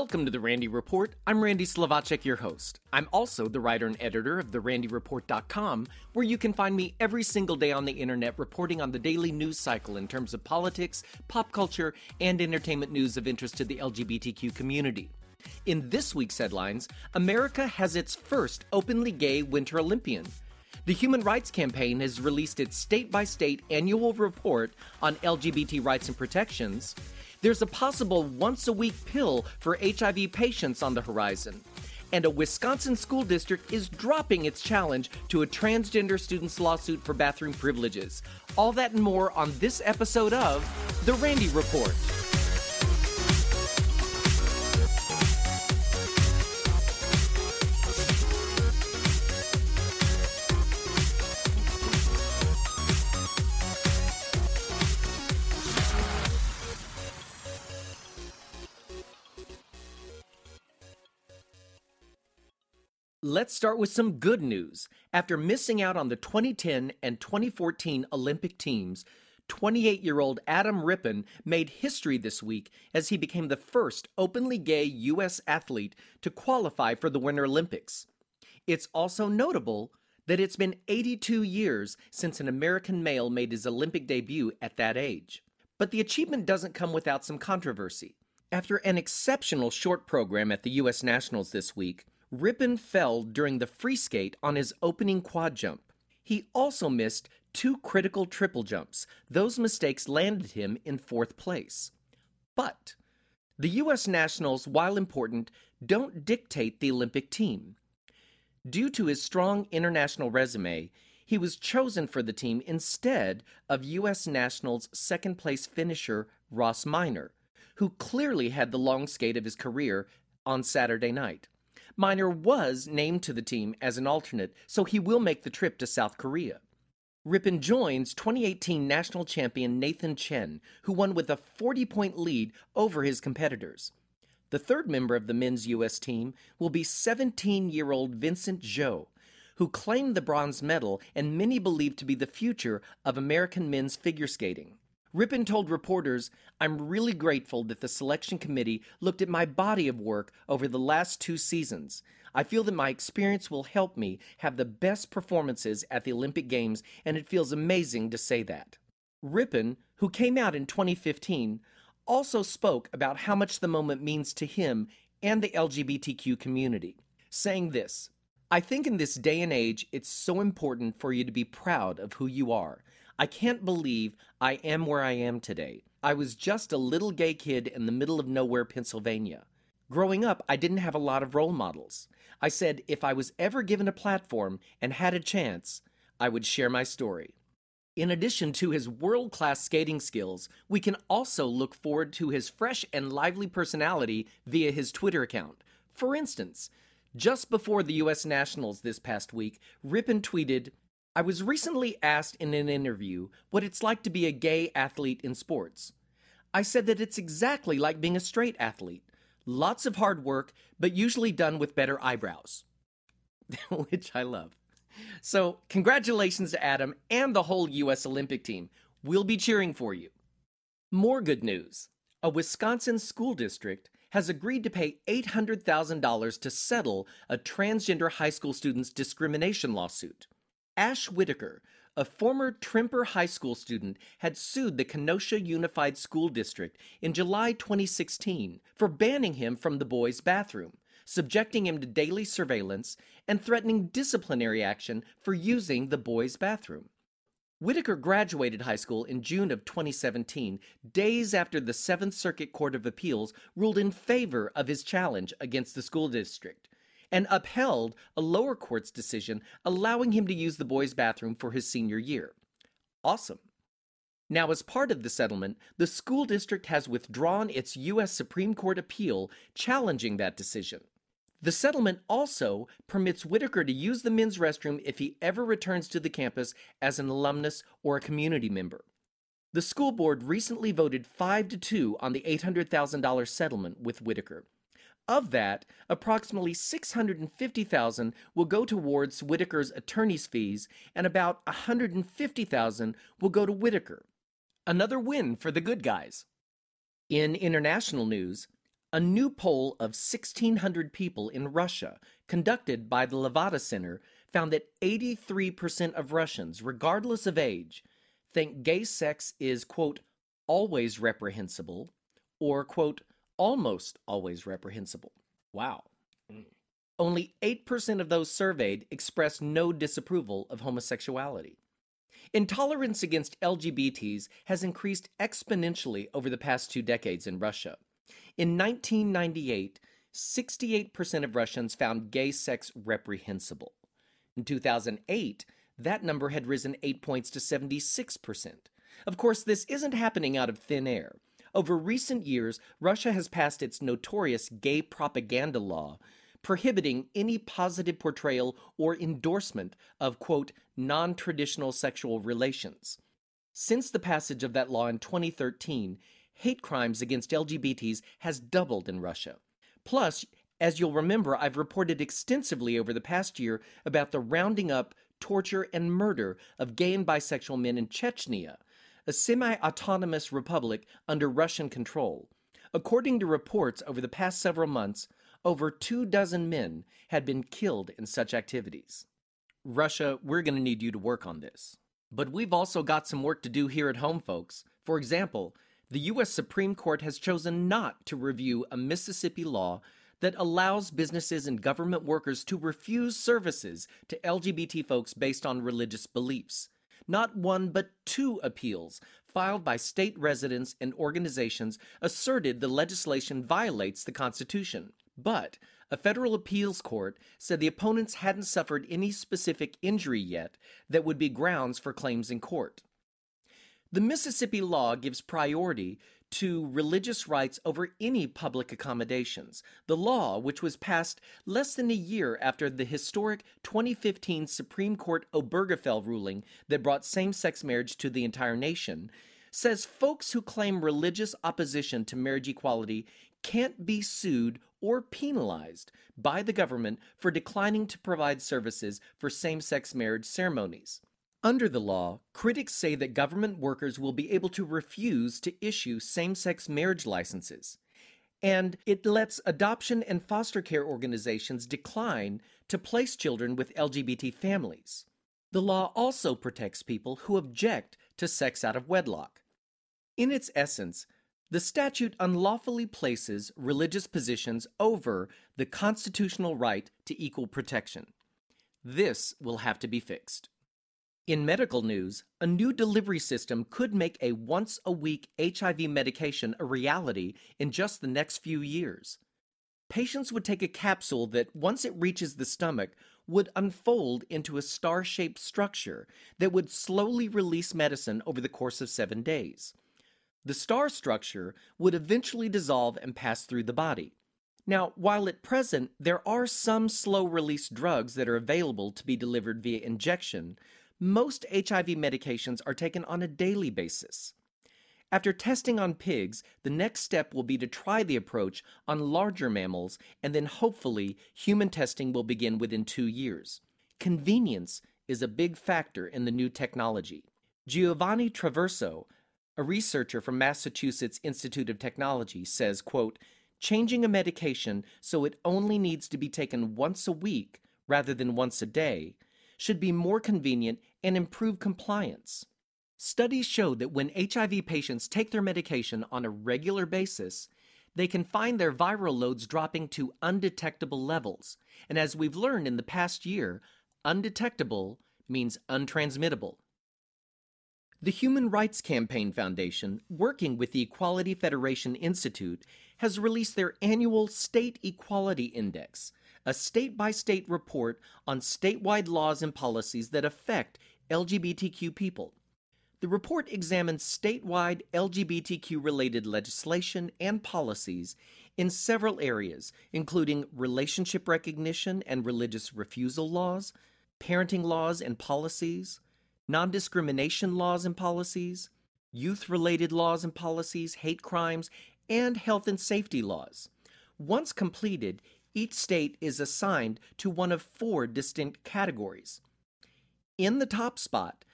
Welcome to the Randy Report. I'm Randy Slovacek, your host. I'm also the writer and editor of therandyreport.com, where you can find me every single day on the internet reporting on the daily news cycle in terms of politics, pop culture, and entertainment news of interest to the LGBTQ community. In this week's headlines, America has its first openly gay Winter Olympian. The Human Rights Campaign has released its state by state annual report on LGBT rights and protections. There's a possible once a week pill for HIV patients on the horizon. And a Wisconsin school district is dropping its challenge to a transgender student's lawsuit for bathroom privileges. All that and more on this episode of The Randy Report. Let's start with some good news. After missing out on the 2010 and 2014 Olympic teams, 28 year old Adam Rippon made history this week as he became the first openly gay U.S. athlete to qualify for the Winter Olympics. It's also notable that it's been 82 years since an American male made his Olympic debut at that age. But the achievement doesn't come without some controversy. After an exceptional short program at the U.S. Nationals this week, Rippon fell during the free skate on his opening quad jump. He also missed two critical triple jumps. Those mistakes landed him in fourth place. But the U.S. Nationals, while important, don't dictate the Olympic team. Due to his strong international resume, he was chosen for the team instead of U.S. Nationals second place finisher Ross Miner, who clearly had the long skate of his career on Saturday night. Miner was named to the team as an alternate, so he will make the trip to South Korea. Rippon joins 2018 national champion Nathan Chen, who won with a 40 point lead over his competitors. The third member of the men's U.S. team will be 17 year old Vincent Zhou, who claimed the bronze medal and many believe to be the future of American men's figure skating. Rippon told reporters, I'm really grateful that the selection committee looked at my body of work over the last two seasons. I feel that my experience will help me have the best performances at the Olympic Games, and it feels amazing to say that. Rippon, who came out in 2015, also spoke about how much the moment means to him and the LGBTQ community, saying this I think in this day and age, it's so important for you to be proud of who you are. I can't believe I am where I am today. I was just a little gay kid in the middle of nowhere, Pennsylvania. Growing up, I didn't have a lot of role models. I said if I was ever given a platform and had a chance, I would share my story. In addition to his world class skating skills, we can also look forward to his fresh and lively personality via his Twitter account. For instance, just before the US Nationals this past week, Rippon tweeted, I was recently asked in an interview what it's like to be a gay athlete in sports. I said that it's exactly like being a straight athlete lots of hard work, but usually done with better eyebrows, which I love. So, congratulations to Adam and the whole U.S. Olympic team. We'll be cheering for you. More good news a Wisconsin school district has agreed to pay $800,000 to settle a transgender high school student's discrimination lawsuit. Ash Whitaker, a former Tremper High School student, had sued the Kenosha Unified School District in July 2016 for banning him from the boys' bathroom, subjecting him to daily surveillance, and threatening disciplinary action for using the boys' bathroom. Whitaker graduated high school in June of 2017, days after the Seventh Circuit Court of Appeals ruled in favor of his challenge against the school district and upheld a lower court's decision allowing him to use the boys' bathroom for his senior year. Awesome. Now, as part of the settlement, the school district has withdrawn its U.S. Supreme Court appeal challenging that decision. The settlement also permits Whitaker to use the men's restroom if he ever returns to the campus as an alumnus or a community member. The school board recently voted 5 to 2 on the $800,000 settlement with Whitaker. Of that, approximately 650,000 will go towards Whitaker's attorney's fees and about 150,000 will go to Whitaker. Another win for the good guys. In international news, A new poll of 1,600 people in Russia, conducted by the Levada Center, found that 83% of Russians, regardless of age, think gay sex is, quote, always reprehensible or, quote, almost always reprehensible. Wow. Mm. Only 8% of those surveyed expressed no disapproval of homosexuality. Intolerance against LGBTs has increased exponentially over the past two decades in Russia. In 1998, 68% of Russians found gay sex reprehensible. In 2008, that number had risen 8 points to 76%. Of course, this isn't happening out of thin air. Over recent years, Russia has passed its notorious gay propaganda law, prohibiting any positive portrayal or endorsement of, quote, non traditional sexual relations. Since the passage of that law in 2013, hate crimes against LGBTs has doubled in Russia. Plus, as you'll remember, I've reported extensively over the past year about the rounding up, torture, and murder of gay and bisexual men in Chechnya, a semi autonomous republic under Russian control. According to reports over the past several months, over two dozen men had been killed in such activities. Russia, we're going to need you to work on this. But we've also got some work to do here at home, folks. For example, the U.S. Supreme Court has chosen not to review a Mississippi law that allows businesses and government workers to refuse services to LGBT folks based on religious beliefs. Not one, but two appeals filed by state residents and organizations asserted the legislation violates the Constitution. But a federal appeals court said the opponents hadn't suffered any specific injury yet that would be grounds for claims in court. The Mississippi law gives priority to religious rights over any public accommodations. The law, which was passed less than a year after the historic 2015 Supreme Court Obergefell ruling that brought same sex marriage to the entire nation, says folks who claim religious opposition to marriage equality can't be sued or penalized by the government for declining to provide services for same sex marriage ceremonies. Under the law, critics say that government workers will be able to refuse to issue same sex marriage licenses. And it lets adoption and foster care organizations decline to place children with LGBT families. The law also protects people who object to sex out of wedlock. In its essence, the statute unlawfully places religious positions over the constitutional right to equal protection. This will have to be fixed. In medical news, a new delivery system could make a once a week HIV medication a reality in just the next few years. Patients would take a capsule that, once it reaches the stomach, would unfold into a star shaped structure that would slowly release medicine over the course of seven days. The star structure would eventually dissolve and pass through the body. Now, while at present there are some slow release drugs that are available to be delivered via injection, most HIV medications are taken on a daily basis. After testing on pigs, the next step will be to try the approach on larger mammals, and then hopefully human testing will begin within two years. Convenience is a big factor in the new technology. Giovanni Traverso, a researcher from Massachusetts Institute of Technology, says, quote, changing a medication so it only needs to be taken once a week rather than once a day should be more convenient and improve compliance. Studies show that when HIV patients take their medication on a regular basis, they can find their viral loads dropping to undetectable levels. And as we've learned in the past year, undetectable means untransmittable. The Human Rights Campaign Foundation, working with the Equality Federation Institute, has released their annual State Equality Index, a state by state report on statewide laws and policies that affect LGBTQ people. The report examines statewide LGBTQ related legislation and policies in several areas, including relationship recognition and religious refusal laws, parenting laws and policies, non discrimination laws and policies, youth related laws and policies, hate crimes, and health and safety laws. Once completed, each state is assigned to one of four distinct categories. In the top spot,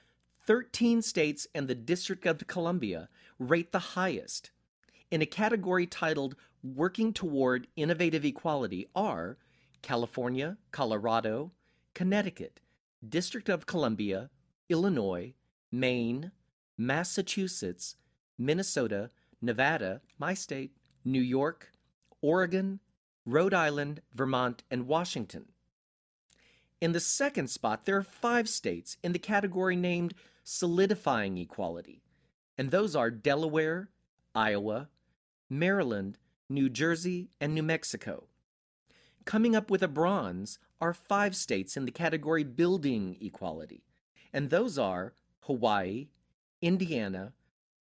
13 states and the District of Columbia rate the highest. in a category titled Working Toward Innovative Equality are California, Colorado, Connecticut, District of Columbia, Illinois, Maine, Massachusetts, Minnesota, Nevada, my state, New York, Oregon, Rhode Island, Vermont, and Washington. In the second spot, there are five states in the category named Solidifying Equality, and those are Delaware, Iowa, Maryland, New Jersey, and New Mexico. Coming up with a bronze are five states in the category Building Equality, and those are Hawaii, Indiana,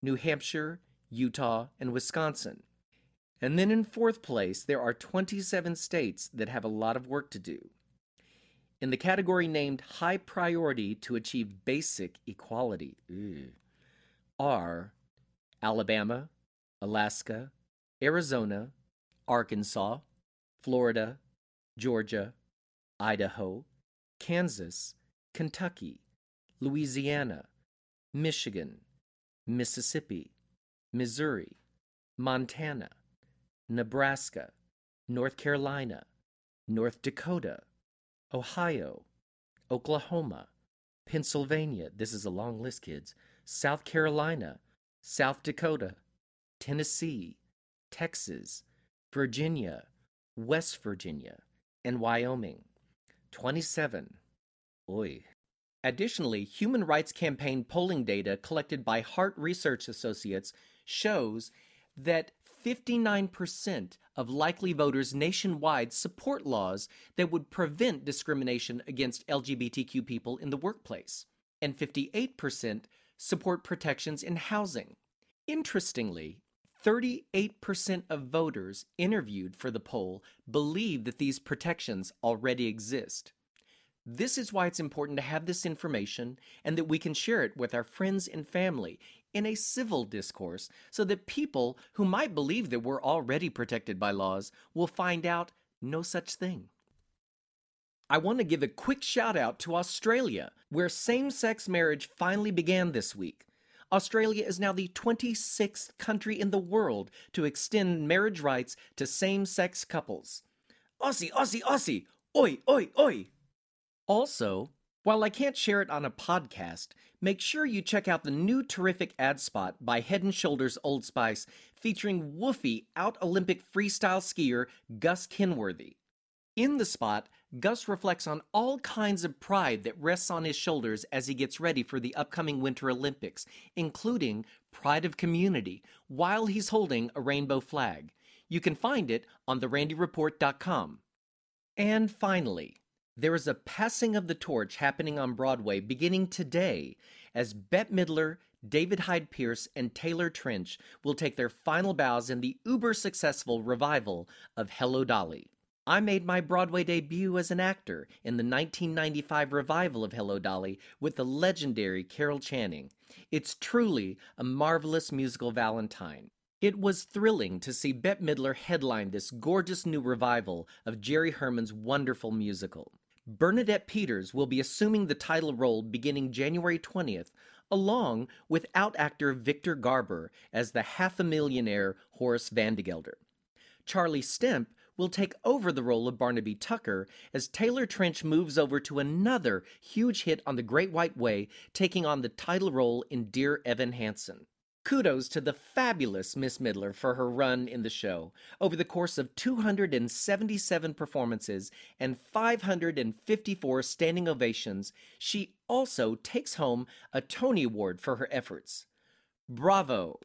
New Hampshire, Utah, and Wisconsin. And then in fourth place, there are 27 states that have a lot of work to do. In the category named High Priority to Achieve Basic Equality mm. are Alabama, Alaska, Arizona, Arkansas, Florida, Georgia, Idaho, Kansas, Kentucky, Louisiana, Michigan, Mississippi, Missouri, Montana, Nebraska, North Carolina, North Dakota, Ohio, Oklahoma, Pennsylvania, this is a long list, kids, South Carolina, South Dakota, Tennessee, Texas, Virginia, West Virginia, and Wyoming. 27. Oi. Additionally, Human Rights Campaign polling data collected by Hart Research Associates shows that 59% of likely voters nationwide support laws that would prevent discrimination against LGBTQ people in the workplace, and 58% support protections in housing. Interestingly, 38% of voters interviewed for the poll believe that these protections already exist. This is why it's important to have this information and that we can share it with our friends and family in a civil discourse so that people who might believe that we're already protected by laws will find out no such thing. I want to give a quick shout out to Australia, where same sex marriage finally began this week. Australia is now the 26th country in the world to extend marriage rights to same sex couples. Aussie, Aussie, Aussie! Oi, oi, oi! Also, while I can't share it on a podcast, make sure you check out the new terrific ad spot by Head and Shoulders Old Spice featuring woofy out Olympic freestyle skier Gus Kenworthy. In the spot, Gus reflects on all kinds of pride that rests on his shoulders as he gets ready for the upcoming Winter Olympics, including pride of community, while he's holding a rainbow flag. You can find it on therandyreport.com. And finally, there is a passing of the torch happening on Broadway beginning today as Bette Midler, David Hyde Pierce, and Taylor Trensch will take their final bows in the uber successful revival of Hello Dolly. I made my Broadway debut as an actor in the 1995 revival of Hello Dolly with the legendary Carol Channing. It's truly a marvelous musical Valentine. It was thrilling to see Bette Midler headline this gorgeous new revival of Jerry Herman's wonderful musical. Bernadette Peters will be assuming the title role beginning January 20th, along with out actor Victor Garber as the half a millionaire Horace Vandergelder. Charlie Stemp will take over the role of Barnaby Tucker as Taylor Trensch moves over to another huge hit on the Great White Way, taking on the title role in Dear Evan Hansen. Kudos to the fabulous Miss Midler for her run in the show. Over the course of 277 performances and 554 standing ovations, she also takes home a Tony Award for her efforts. Bravo!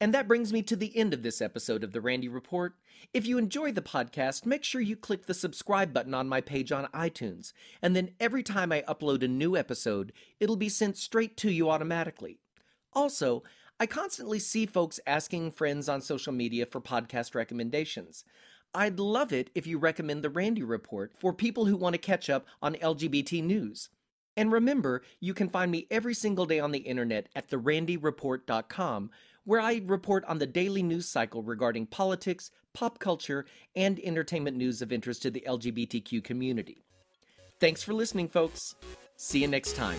And that brings me to the end of this episode of The Randy Report. If you enjoy the podcast, make sure you click the subscribe button on my page on iTunes, and then every time I upload a new episode, it'll be sent straight to you automatically. Also, I constantly see folks asking friends on social media for podcast recommendations. I'd love it if you recommend The Randy Report for people who want to catch up on LGBT news. And remember, you can find me every single day on the internet at therandyreport.com where I report on the daily news cycle regarding politics, pop culture, and entertainment news of interest to the LGBTQ community. Thanks for listening, folks. See you next time.